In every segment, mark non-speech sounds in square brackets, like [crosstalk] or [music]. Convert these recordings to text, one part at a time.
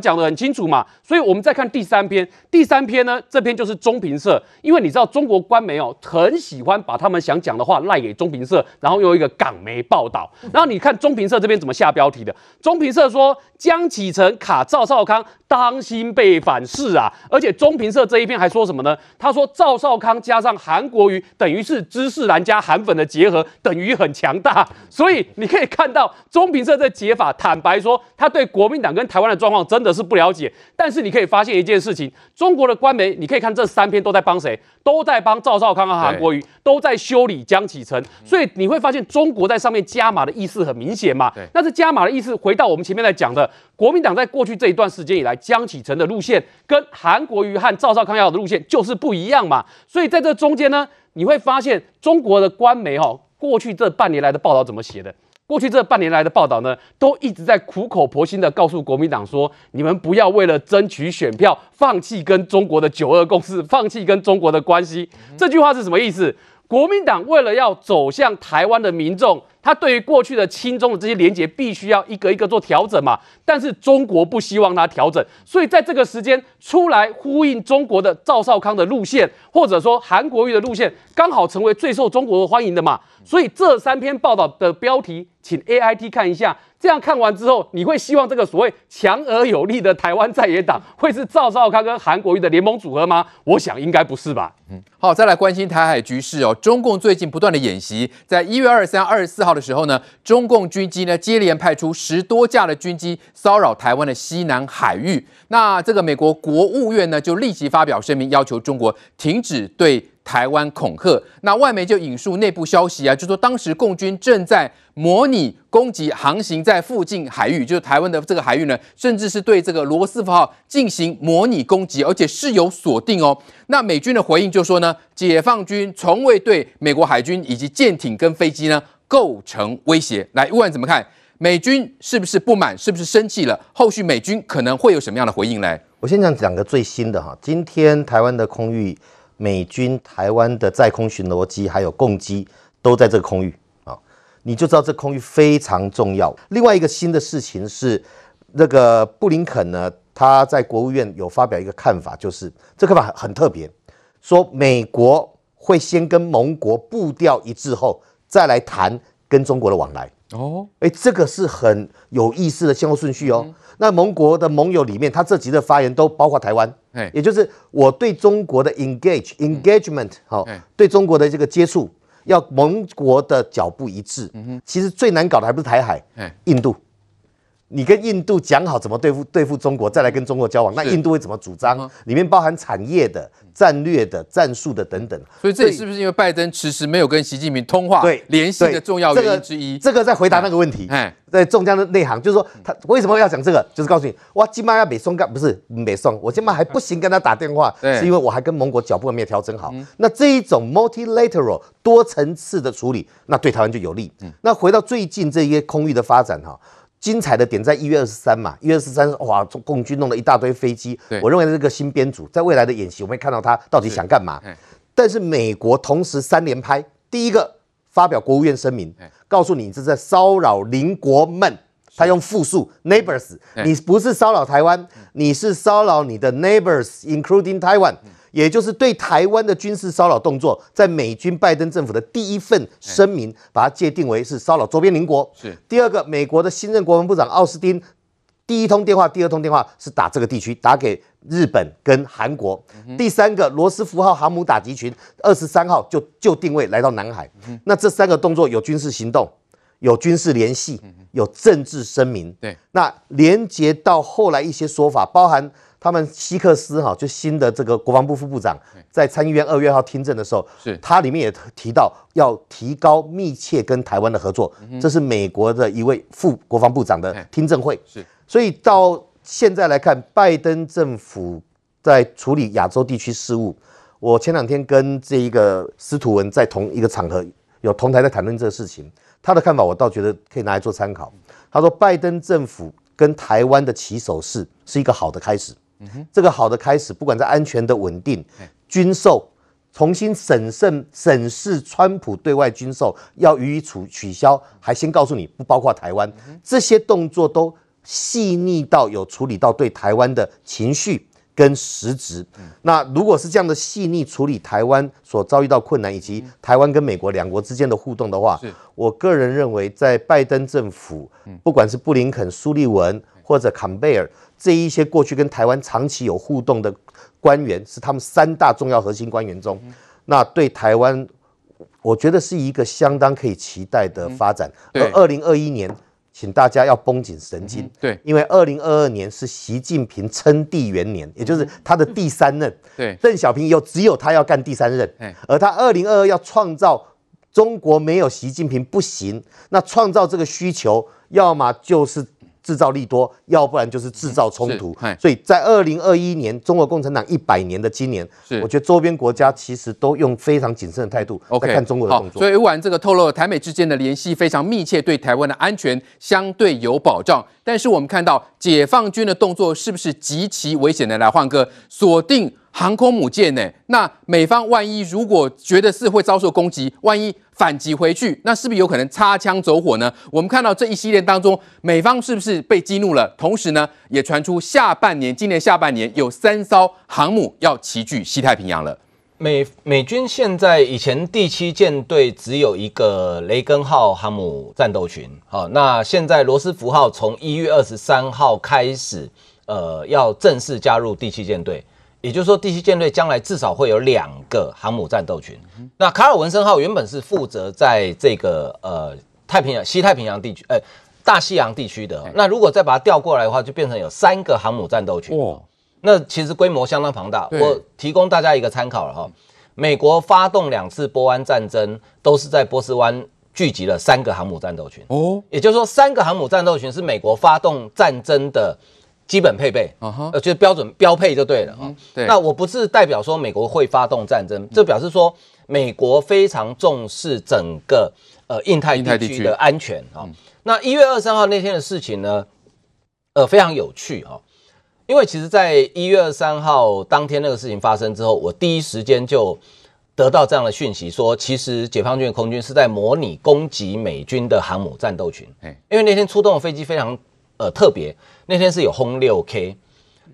讲得很清楚嘛，所以我们再看第三篇，第三篇呢，这篇就是中评社，因为你知道中国官媒哦，很喜欢把他们想讲的话赖给中评社，然后用一个港媒报道，然后你看中评社这边怎么下标题的，中评社说江启臣卡赵少康，当心被反噬啊，而且中评社这一篇还说什么呢？他说赵少康加上韩国瑜等于是知识蓝加韩粉的结合，等于很强大，所以你可以看到中评社这解法，坦白说他对国民党跟台湾的状况真的。是不了解，但是你可以发现一件事情：中国的官媒，你可以看这三篇都在帮谁？都在帮赵少康和韩国瑜，都在修理江启臣。所以你会发现，中国在上面加码的意思很明显嘛。那这加码的意思，回到我们前面来讲的，国民党在过去这一段时间以来，江启臣的路线跟韩国瑜和赵少康要的路线就是不一样嘛。所以在这中间呢，你会发现中国的官媒哈，过去这半年来的报道怎么写的？过去这半年来的报道呢，都一直在苦口婆心的告诉国民党说，你们不要为了争取选票，放弃跟中国的九二共识，放弃跟中国的关系。这句话是什么意思？国民党为了要走向台湾的民众。他对于过去的亲中的这些连结，必须要一个一个做调整嘛。但是中国不希望他调整，所以在这个时间出来呼应中国的赵少康的路线，或者说韩国瑜的路线，刚好成为最受中国欢迎的嘛。所以这三篇报道的标题，请 AIT 看一下。这样看完之后，你会希望这个所谓强而有力的台湾在野党会是赵少康跟韩国瑜的联盟组合吗？我想应该不是吧。嗯，好，再来关心台海局势哦。中共最近不断的演习，在一月二十三、二十四号的时候呢，中共军机呢接连派出十多架的军机骚扰台湾的西南海域。那这个美国国务院呢就立即发表声明，要求中国停止对台湾恐吓，那外媒就引述内部消息啊，就说当时共军正在模拟攻击航行在附近海域，就是台湾的这个海域呢，甚至是对这个罗斯福号进行模拟攻击，而且是有锁定哦。那美军的回应就说呢，解放军从未对美国海军以及舰艇跟飞机呢构成威胁。来，乌安怎么看？美军是不是不满？是不是生气了？后续美军可能会有什么样的回应呢？我先讲两个最新的哈，今天台湾的空域。美军台湾的在空巡逻机还有共机都在这个空域啊，你就知道这空域非常重要。另外一个新的事情是，那个布林肯呢，他在国务院有发表一个看法，就是这看法很特别，说美国会先跟盟国步调一致后，再来谈跟中国的往来。哦，哎，这个是很有意思的先后顺序哦。那盟国的盟友里面，他这几个发言都包括台湾，也就是我对中国的 engage engagement 好，对中国的这个接触，要盟国的脚步一致。嗯其实最难搞的还不是台海，印度。你跟印度讲好怎么对付对付中国，再来跟中国交往，那印度会怎么主张？里面包含产业的、战略的、战术的等等。所以这也是不是因为拜登迟迟没有跟习近平通话、对联系的重要原因之一？这个在回答那个问题。哎，在中将的内行就是说，他为什么要讲这个？就是告诉你，哇，今麦要美松干不是美松，我今麦还不行跟他打电话，是因为我还跟盟国脚步没有调整好。那这一种 multilateral 多层次的处理，那对台湾就有利。那回到最近这些空域的发展哈。精彩的点在一月二十三嘛，一月二十三哇，共军弄了一大堆飞机。我认为这个新编组在未来的演习，我们会看到他到底想干嘛。但是美国同时三连拍，第一个发表国务院声明，告诉你这是在骚扰邻国们，他用复数 neighbors，你不是骚扰台湾，你是骚扰你的 neighbors，including Taiwan。也就是对台湾的军事骚扰动作，在美军拜登政府的第一份声明，把它界定为是骚扰周边邻国。是第二个，美国的新任国防部长奥斯汀，第一通电话、第二通电话是打这个地区，打给日本跟韩国。第三个，罗斯福号航母打击群二十三号就就定位来到南海。那这三个动作有军事行动，有军事联系，有政治声明。对，那连接到后来一些说法，包含。他们希克斯哈，就新的这个国防部副部长，在参议院二月号听证的时候，是他里面也提到要提高密切跟台湾的合作，这是美国的一位副国防部长的听证会。是，所以到现在来看，拜登政府在处理亚洲地区事务。我前两天跟这一个司徒文在同一个场合有同台在谈论这个事情，他的看法我倒觉得可以拿来做参考。他说，拜登政府跟台湾的起手式是一个好的开始。这个好的开始，不管在安全的稳定、军售，重新审慎审视川普对外军售要予以取取消，还先告诉你不包括台湾，这些动作都细腻到有处理到对台湾的情绪跟实质。那如果是这样的细腻处理台湾所遭遇到困难，以及台湾跟美国两国之间的互动的话，我个人认为，在拜登政府，不管是布林肯、苏利文或者坎贝尔这一些过去跟台湾长期有互动的官员，是他们三大重要核心官员中，那对台湾，我觉得是一个相当可以期待的发展。而二零二一年。请大家要绷紧神经，嗯、对，因为二零二二年是习近平称帝元年，也就是他的第三任。对，邓小平以后只有他要干第三任，而他二零二二要创造中国没有习近平不行，那创造这个需求，要么就是。制造利多，要不然就是制造冲突。所以在二零二一年，中国共产党一百年的今年，我觉得周边国家其实都用非常谨慎的态度来看中国的动作。所以乌安这个透露了台美之间的联系非常密切，对台湾的安全相对有保障。但是我们看到解放军的动作是不是极其危险的？来，换哥锁定。航空母舰呢？那美方万一如果觉得是会遭受攻击，万一反击回去，那是不是有可能擦枪走火呢？我们看到这一系列当中，美方是不是被激怒了？同时呢，也传出下半年，今年下半年有三艘航母要齐聚西太平洋了。美美军现在以前第七舰队只有一个雷根号航母战斗群，好，那现在罗斯福号从一月二十三号开始，呃，要正式加入第七舰队。也就是说，第七舰队将来至少会有两个航母战斗群。那卡尔文森号原本是负责在这个呃太平洋、西太平洋地区，呃大西洋地区的。那如果再把它调过来的话，就变成有三个航母战斗群。哇，那其实规模相当庞大。我提供大家一个参考了哈。美国发动两次波湾战争，都是在波斯湾聚集了三个航母战斗群。哦，也就是说，三个航母战斗群是美国发动战争的。基本配备，呃，就是标准标配就对了啊。对，那我不是代表说美国会发动战争，这表示说美国非常重视整个呃印太地区的安全啊。那一月二十三号那天的事情呢，呃，非常有趣哈，因为其实在一月二十三号当天那个事情发生之后，我第一时间就得到这样的讯息，说其实解放军的空军是在模拟攻击美军的航母战斗群，因为那天出动的飞机非常。呃，特别那天是有轰六 K，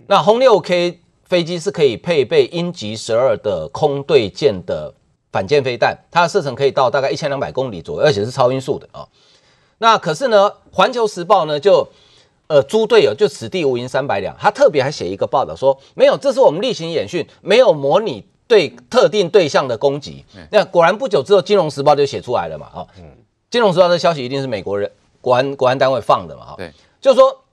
那轰六 K 飞机是可以配备鹰击十二的空对舰的反舰飞弹，它的射程可以到大概一千两百公里左右，而且是超音速的啊、哦。那可是呢，《环球时报》呢就呃猪队友就此地无银三百两，他特别还写一个报道说，没有，这是我们例行演训，没有模拟对特定对象的攻击。那果然不久之后，《金融时报》就写出来了嘛，啊、哦，《金融时报》的消息一定是美国人国安国安单位放的嘛，哈。对。就是说，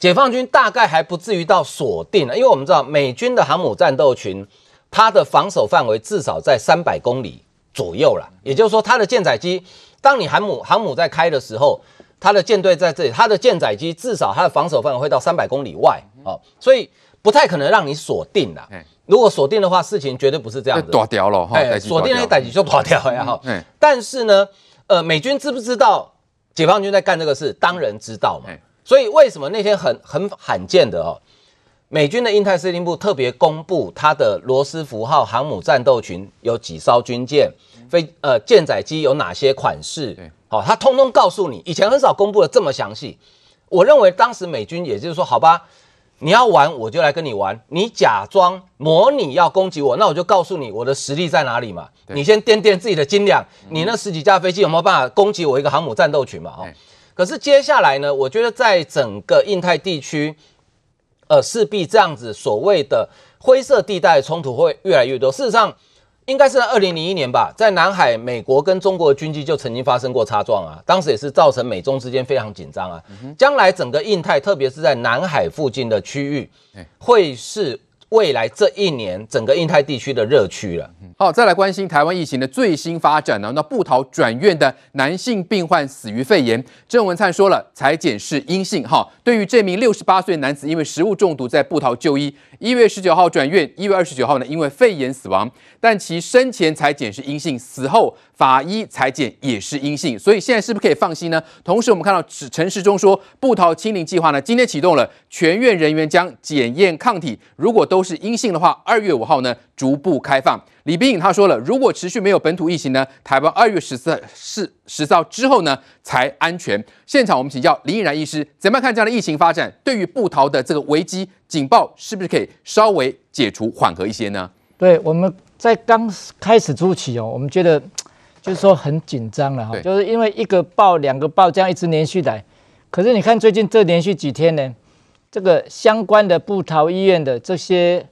解放军大概还不至于到锁定了，因为我们知道美军的航母战斗群，它的防守范围至少在三百公里左右了。也就是说，它的舰载机，当你航母航母在开的时候，它的舰队在这里，它的舰载机至少它的防守范围会到三百公里外哦，所以不太可能让你锁定了。如果锁定的话，事情绝对不是这样子。断掉了哈，锁定那逮机就断掉呀哈。但是呢，呃，美军知不知道？解放军在干这个事，当然知道嘛。所以为什么那天很很罕见的哦，美军的印太司令部特别公布他的罗斯福号航母战斗群有几艘军舰，飞呃舰载机有哪些款式，好，他通通告诉你。以前很少公布的这么详细。我认为当时美军也就是说，好吧。你要玩，我就来跟你玩。你假装模拟要攻击我，那我就告诉你我的实力在哪里嘛。你先掂掂自己的斤两，你那十几架飞机有没有办法攻击我一个航母战斗群嘛？哦。可是接下来呢，我觉得在整个印太地区，呃，势必这样子所谓的灰色地带冲突会越来越多。事实上。应该是在二零零一年吧，在南海，美国跟中国的军机就曾经发生过擦撞啊，当时也是造成美中之间非常紧张啊。将来整个印太，特别是在南海附近的区域，会是。未来这一年，整个印太地区的热区了。好，再来关心台湾疫情的最新发展呢？那布桃转院的男性病患死于肺炎，郑文灿说了，裁检是阴性。哈，对于这名六十八岁男子因为食物中毒在布桃就医，一月十九号转院，一月二十九号呢因为肺炎死亡，但其生前裁剪是阴性，死后法医裁剪也是阴性，所以现在是不是可以放心呢？同时我们看到陈世忠说，布桃清零计划呢今天启动了，全院人员将检验抗体，如果。都是阴性的话，二月五号呢，逐步开放。李冰颖他说了，如果持续没有本土疫情呢，台湾二月十四是十四号之后呢才安全。现场我们请教林毅然医师，怎么看这样的疫情发展？对于布桃的这个危机警报，是不是可以稍微解除缓和一些呢？对，我们在刚开始初期哦，我们觉得就是说很紧张了哈，就是因为一个报两个报这样一直连续来，可是你看最近这连续几天呢，这个相关的布桃医院的这些。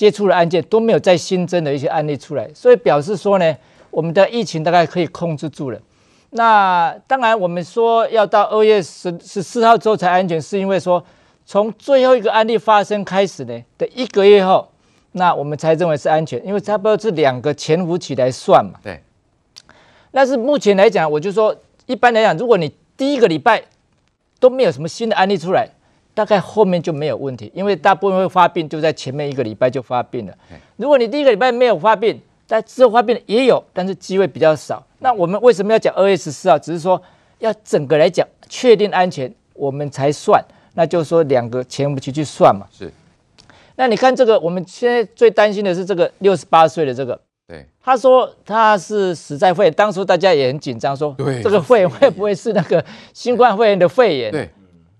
接触的案件都没有再新增的一些案例出来，所以表示说呢，我们的疫情大概可以控制住了。那当然，我们说要到二月十十四号之后才安全，是因为说从最后一个案例发生开始呢的一个月后，那我们才认为是安全，因为差不多是两个潜伏期来算嘛。对。但是目前来讲，我就说一般来讲，如果你第一个礼拜都没有什么新的案例出来。大概后面就没有问题，因为大部分会发病就在前面一个礼拜就发病了。如果你第一个礼拜没有发病，但之后发病也有，但是机会比较少。那我们为什么要讲二月十四号？只是说要整个来讲确定安全，我们才算。那就是说两个前不期去算嘛。是。那你看这个，我们现在最担心的是这个六十八岁的这个。对。他说他是死在肺炎，当初大家也很紧张，说这个肺炎会不会是那个新冠肺炎的肺炎？对。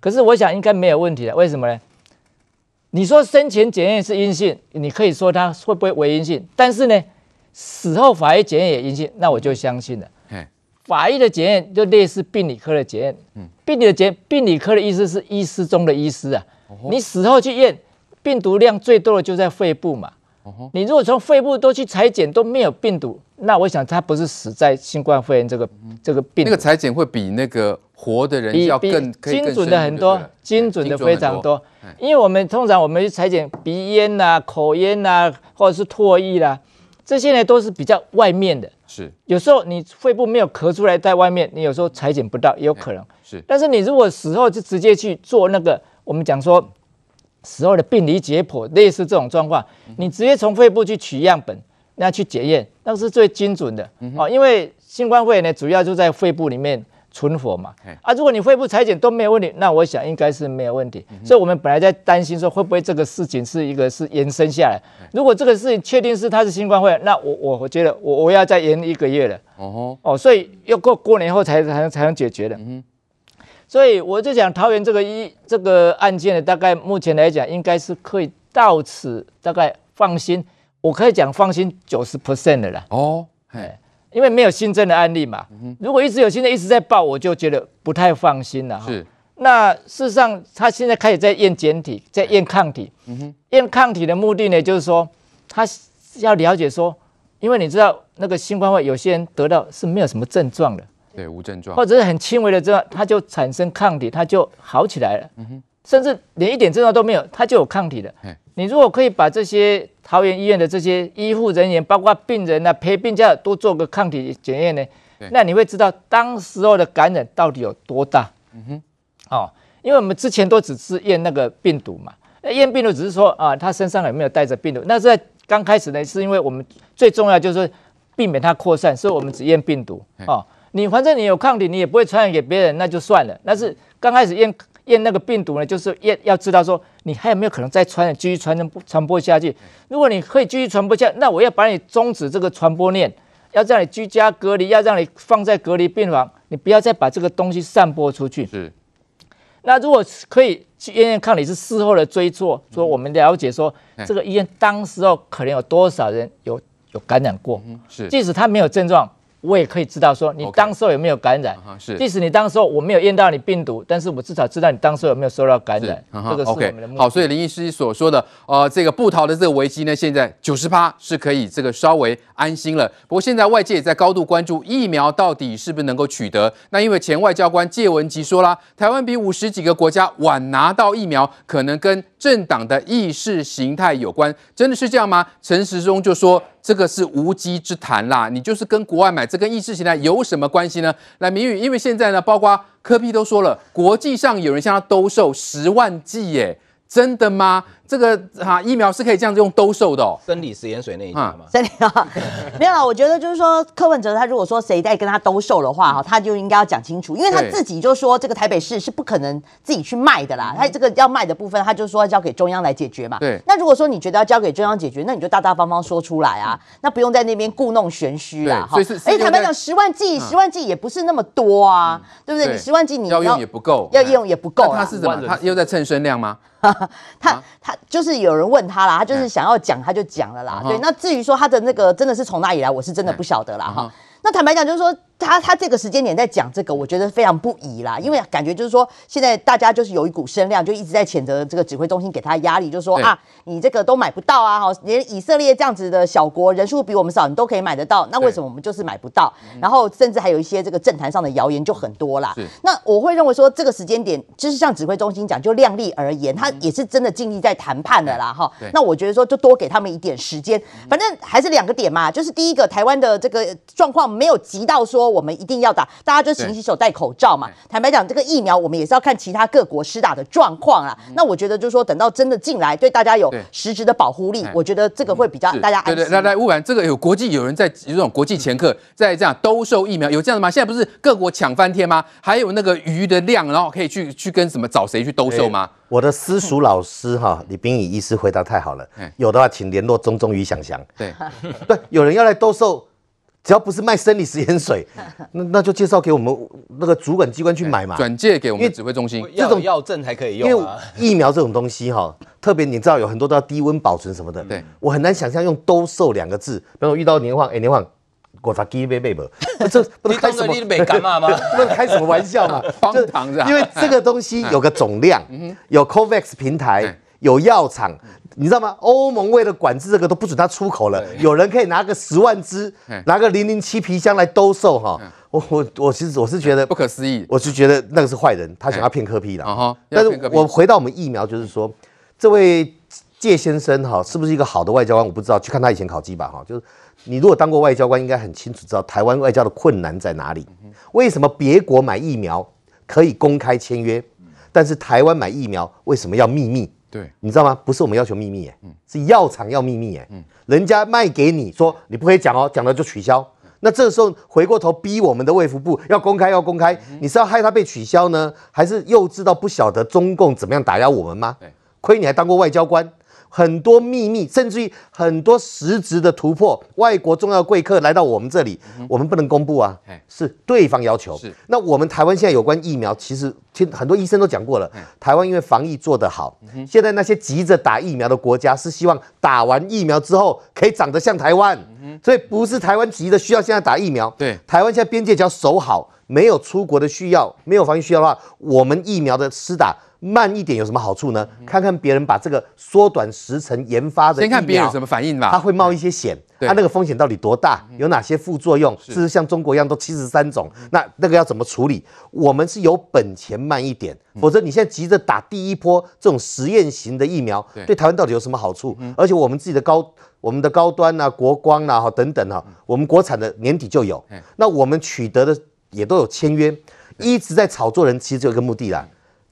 可是我想应该没有问题的，为什么呢？你说生前检验是阴性，你可以说它会不会为阴性？但是呢，死后法医检验也阴性，那我就相信了。法医的检验就类似病理科的检验。病理的检病理科的意思是医师中的医师啊。你死后去验，病毒量最多的就在肺部嘛。你如果从肺部都去裁剪都没有病毒，那我想他不是死在新冠肺炎这个这个病。那个裁剪会比那个。活的人要更精准的很多，精准的非常多。因为我们通常我们去裁剪鼻咽呐、口咽呐，或者是唾液啦，这些呢都是比较外面的。是，有时候你肺部没有咳出来在外面，你有时候裁剪不到也有可能。是，但是你如果死后就直接去做那个，我们讲说死后的病理解剖，类似这种状况，你直接从肺部去取样本，那去检验，那是最精准的。哦，因为新冠肺炎呢，主要就在肺部里面。存活嘛，啊，如果你肺部裁剪都没有问题，那我想应该是没有问题。所以，我们本来在担心说会不会这个事情是一个是延伸下来。如果这个事情确定是它是新冠肺炎，那我我我觉得我我要再延一个月了。哦哦，所以要过过年后才才能才能解决的。所以我就讲桃园这个一这个案件呢，大概目前来讲应该是可以到此大概放心，我可以讲放心九十 percent 的啦。哦，哎。因为没有新增的案例嘛，如果一直有新的一直在报，我就觉得不太放心了。是，那事实上他现在开始在验检体，在验抗体。嗯哼，验抗体的目的呢，就是说他要了解说，因为你知道那个新冠肺炎有些人得到是没有什么症状的，对，无症状，或者是很轻微的症状，他就产生抗体，他就好起来了。嗯哼，甚至连一点症状都没有，他就有抗体了。你如果可以把这些桃园医院的这些医护人员，包括病人啊、陪病假都做个抗体检验呢，那你会知道当时候的感染到底有多大。嗯哼，哦，因为我们之前都只是验那个病毒嘛，验病毒只是说啊，他身上有没有带着病毒。那在刚开始呢，是因为我们最重要就是避免它扩散，所以我们只验病毒。哦，你反正你有抗体，你也不会传染给别人，那就算了。但是刚开始验。验那个病毒呢，就是验要知道说你还有没有可能再传染，继续传染传播下去。如果你可以继续传播下，那我要把你终止这个传播链，要让你居家隔离，要让你放在隔离病房，你不要再把这个东西散播出去。是。那如果可以去验验看你是事后的追溯，说我们了解说这个医院当时候可能有多少人有有感染过，是。即使他没有症状。我也可以知道说你当时候有没有感染，是。即使你当时候我没有验到你病毒，但是我至少知道你当时候有没有受到感染。这个是我们的目的。好，所以林医师所说的，呃，这个布桃的这个危机呢，现在九十趴是可以这个稍微安心了。不过现在外界也在高度关注疫苗到底是不是能够取得。那因为前外交官谢文吉说啦，台湾比五十几个国家晚拿到疫苗，可能跟政党的意识形态有关。真的是这样吗？陈时中就说。这个是无稽之谈啦！你就是跟国外买，这跟意识形态有什么关系呢？来，明宇，因为现在呢，包括科比都说了，国际上有人向他兜售十万剂，耶，真的吗？这个哈疫苗是可以这样子用兜售的哦，生理食盐水那一家吗？生理啊，[laughs] 没有啦。我觉得就是说，柯文哲他如果说谁在跟他兜售的话哈，他就应该要讲清楚，因为他自己就说这个台北市是不可能自己去卖的啦。他这个要卖的部分，他就说要交给中央来解决嘛。对。那如果说你觉得要交给中央解决，那你就大大方方说出来啊，那不用在那边故弄玄虚啦。所以是。哎，坦白讲，十万剂，十万剂也不是那么多啊，对不对？你十万剂你要用也不够，要用也不够。他是怎么？他又在蹭身量吗？[laughs] 他他就是有人问他啦，他就是想要讲，他就讲了啦。对，那至于说他的那个真的是从哪里来，我是真的不晓得啦哈。那坦白讲，就是说。他他这个时间点在讲这个，我觉得非常不宜啦，因为感觉就是说，现在大家就是有一股声量，就一直在谴责这个指挥中心给他压力，就是说啊，你这个都买不到啊，哈，连以色列这样子的小国，人数比我们少，你都可以买得到，那为什么我们就是买不到？然后甚至还有一些这个政坛上的谣言就很多啦。那我会认为说，这个时间点就是像指挥中心讲，就量力而言，他也是真的尽力在谈判的啦，哈。那我觉得说，就多给他们一点时间，反正还是两个点嘛，就是第一个，台湾的这个状况没有急到说我们一定要打。大家就勤洗手、戴口罩嘛。坦白讲，这个疫苗我们也是要看其他各国施打的状况啦。那我觉得就是说，等到真的进来，对大家有实质的保护力，我觉得这个会比较大家安心。对对，来来，乌兰，这个有国际有人在有这种国际掮客在这样兜售疫苗，有这样的吗？现在不是各国抢翻天吗？还有那个鱼的量，然后可以去去跟什么找谁去兜售吗？我的私塾老师哈李秉颖医师回答太好了，有的话请联络中中于想翔。对 [laughs] 对，有人要来兜售。只要不是卖生理食盐水，[laughs] 那那就介绍给我们那个主管机关去买嘛，转借给我们指挥中心，这种药证才可以用。因为疫苗这种东西哈，特别你知道有很多都要低温保存什么的，对我很难想象用兜售两个字。比如我遇到年晃，哎年晃，我发给杯杯不？[laughs] 这不能开什么？没干嘛吗？[laughs] 不能开什么玩笑嘛？荒唐是吧？因为这个东西有个总量，有 COVAX 平台，有药厂。你知道吗？欧盟为了管制这个都不准它出口了。有人可以拿个十万支，拿个零零七皮箱来兜售哈。我我我其实我是觉得不可思议，我是觉得那个是坏人，他想要骗科 P 的。但是我回到我们疫苗，就是说，这位谢先生哈，是不是一个好的外交官？我不知道，去看他以前考绩吧哈。就是你如果当过外交官，应该很清楚知道台湾外交的困难在哪里。为什么别国买疫苗可以公开签约，但是台湾买疫苗为什么要秘密？对，你知道吗？不是我们要求秘密，哎，是药厂要秘密，哎，人家卖给你说你不可以讲哦，讲了就取消。那这时候回过头逼我们的卫福部要公开，要公开，你是要害他被取消呢，还是幼稚到不晓得中共怎么样打压我们吗？亏你还当过外交官。很多秘密，甚至于很多实质的突破，外国重要贵客来到我们这里，我们不能公布啊，是对方要求。是，那我们台湾现在有关疫苗，其实听很多医生都讲过了，台湾因为防疫做得好，现在那些急着打疫苗的国家是希望打完疫苗之后可以长得像台湾，所以不是台湾急着需要现在打疫苗。对，台湾现在边界只要守好，没有出国的需要，没有防疫需要的话，我们疫苗的施打。慢一点有什么好处呢？看看别人把这个缩短时程研发的，先看别人有什么反应吧。他会冒一些险，他那个风险到底多大？有哪些副作用？是不是像中国一样都七十三种？那那个要怎么处理？我们是有本钱慢一点，否则你现在急着打第一波这种实验型的疫苗，对台湾到底有什么好处？而且我们自己的高我们的高端啊、国光啊、哈等等哈，我们国产的年底就有，那我们取得的也都有签约，一直在炒作人，其实就有一个目的啦。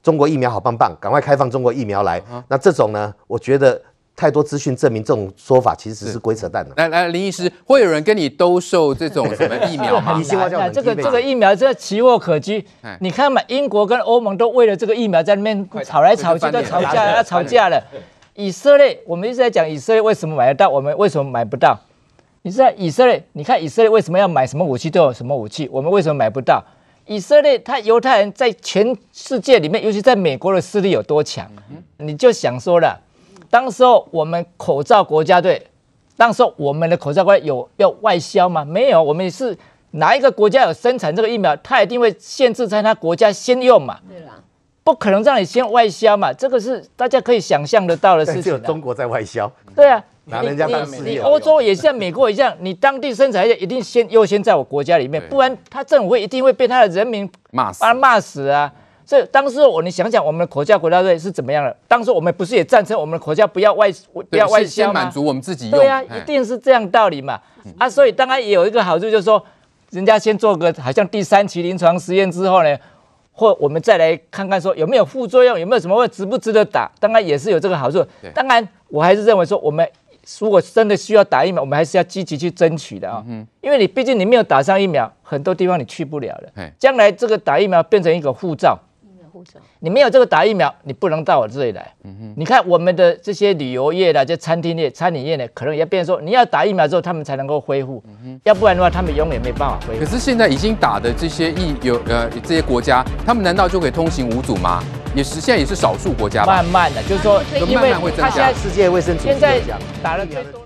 中国疫苗好棒棒，赶快开放中国疫苗来。那这种呢，我觉得太多资讯证明这种说法其实是鬼扯淡的。来来，林医师，会有人跟你兜售这种什么疫苗吗？[laughs] 这个这个疫苗这奇货可居。你看嘛，英国跟欧盟都为了这个疫苗在那边吵来吵去，都吵架要吵架了。以色列，我们一直在讲以色列为什么买得到，我们为什么买不到？你知道以色列？你看以色列为什么要买什么武器都有什么武器，我们为什么买不到？以色列，他犹太人在全世界里面，尤其在美国的势力有多强？你就想说了，当时候我们口罩国家队，当时候我们的口罩国家有要外销吗？没有，我们是哪一个国家有生产这个疫苗，他一定会限制在他国家先用嘛。对啦，不可能让你先外销嘛，这个是大家可以想象得到的事情。[laughs] 只有中国在外销。对啊。你你你欧洲也像美国一样，你当地生产一定先优先在我国家里面，不然他政府会一定会被他的人民骂死，把他骂死啊！所以当时我你想想，我们的口罩国家队是怎么样的？当时我们不是也赞成我们的口罩不要外不要外销吗？先满足我们自己用。对啊，一定是这样道理嘛！啊，所以当然也有一个好处，就是说人家先做个好像第三期临床实验之后呢，或我们再来看看说有没有副作用，有没有什么会值不值得打？当然也是有这个好处。当然，我还是认为说，我们如果真的需要打疫苗，我们还是要积极去争取的啊。嗯。因为你毕竟你没有打上疫苗，很多地方你去不了了。将来这个打疫苗变成一个护照。你没有这个打疫苗，你不能到我这里来。嗯哼，你看我们的这些旅游业的、这餐厅业、餐饮业呢，可能也变成说，你要打疫苗之后，他们才能够恢复。嗯哼，要不然的话，他们永远没办法恢复。可是现在已经打的这些疫有呃这些国家，他们难道就可以通行无阻吗？也是现在也是少数国家吧。慢慢的，就是说，因为慢慢会增加。世界卫生组织现在打了最多。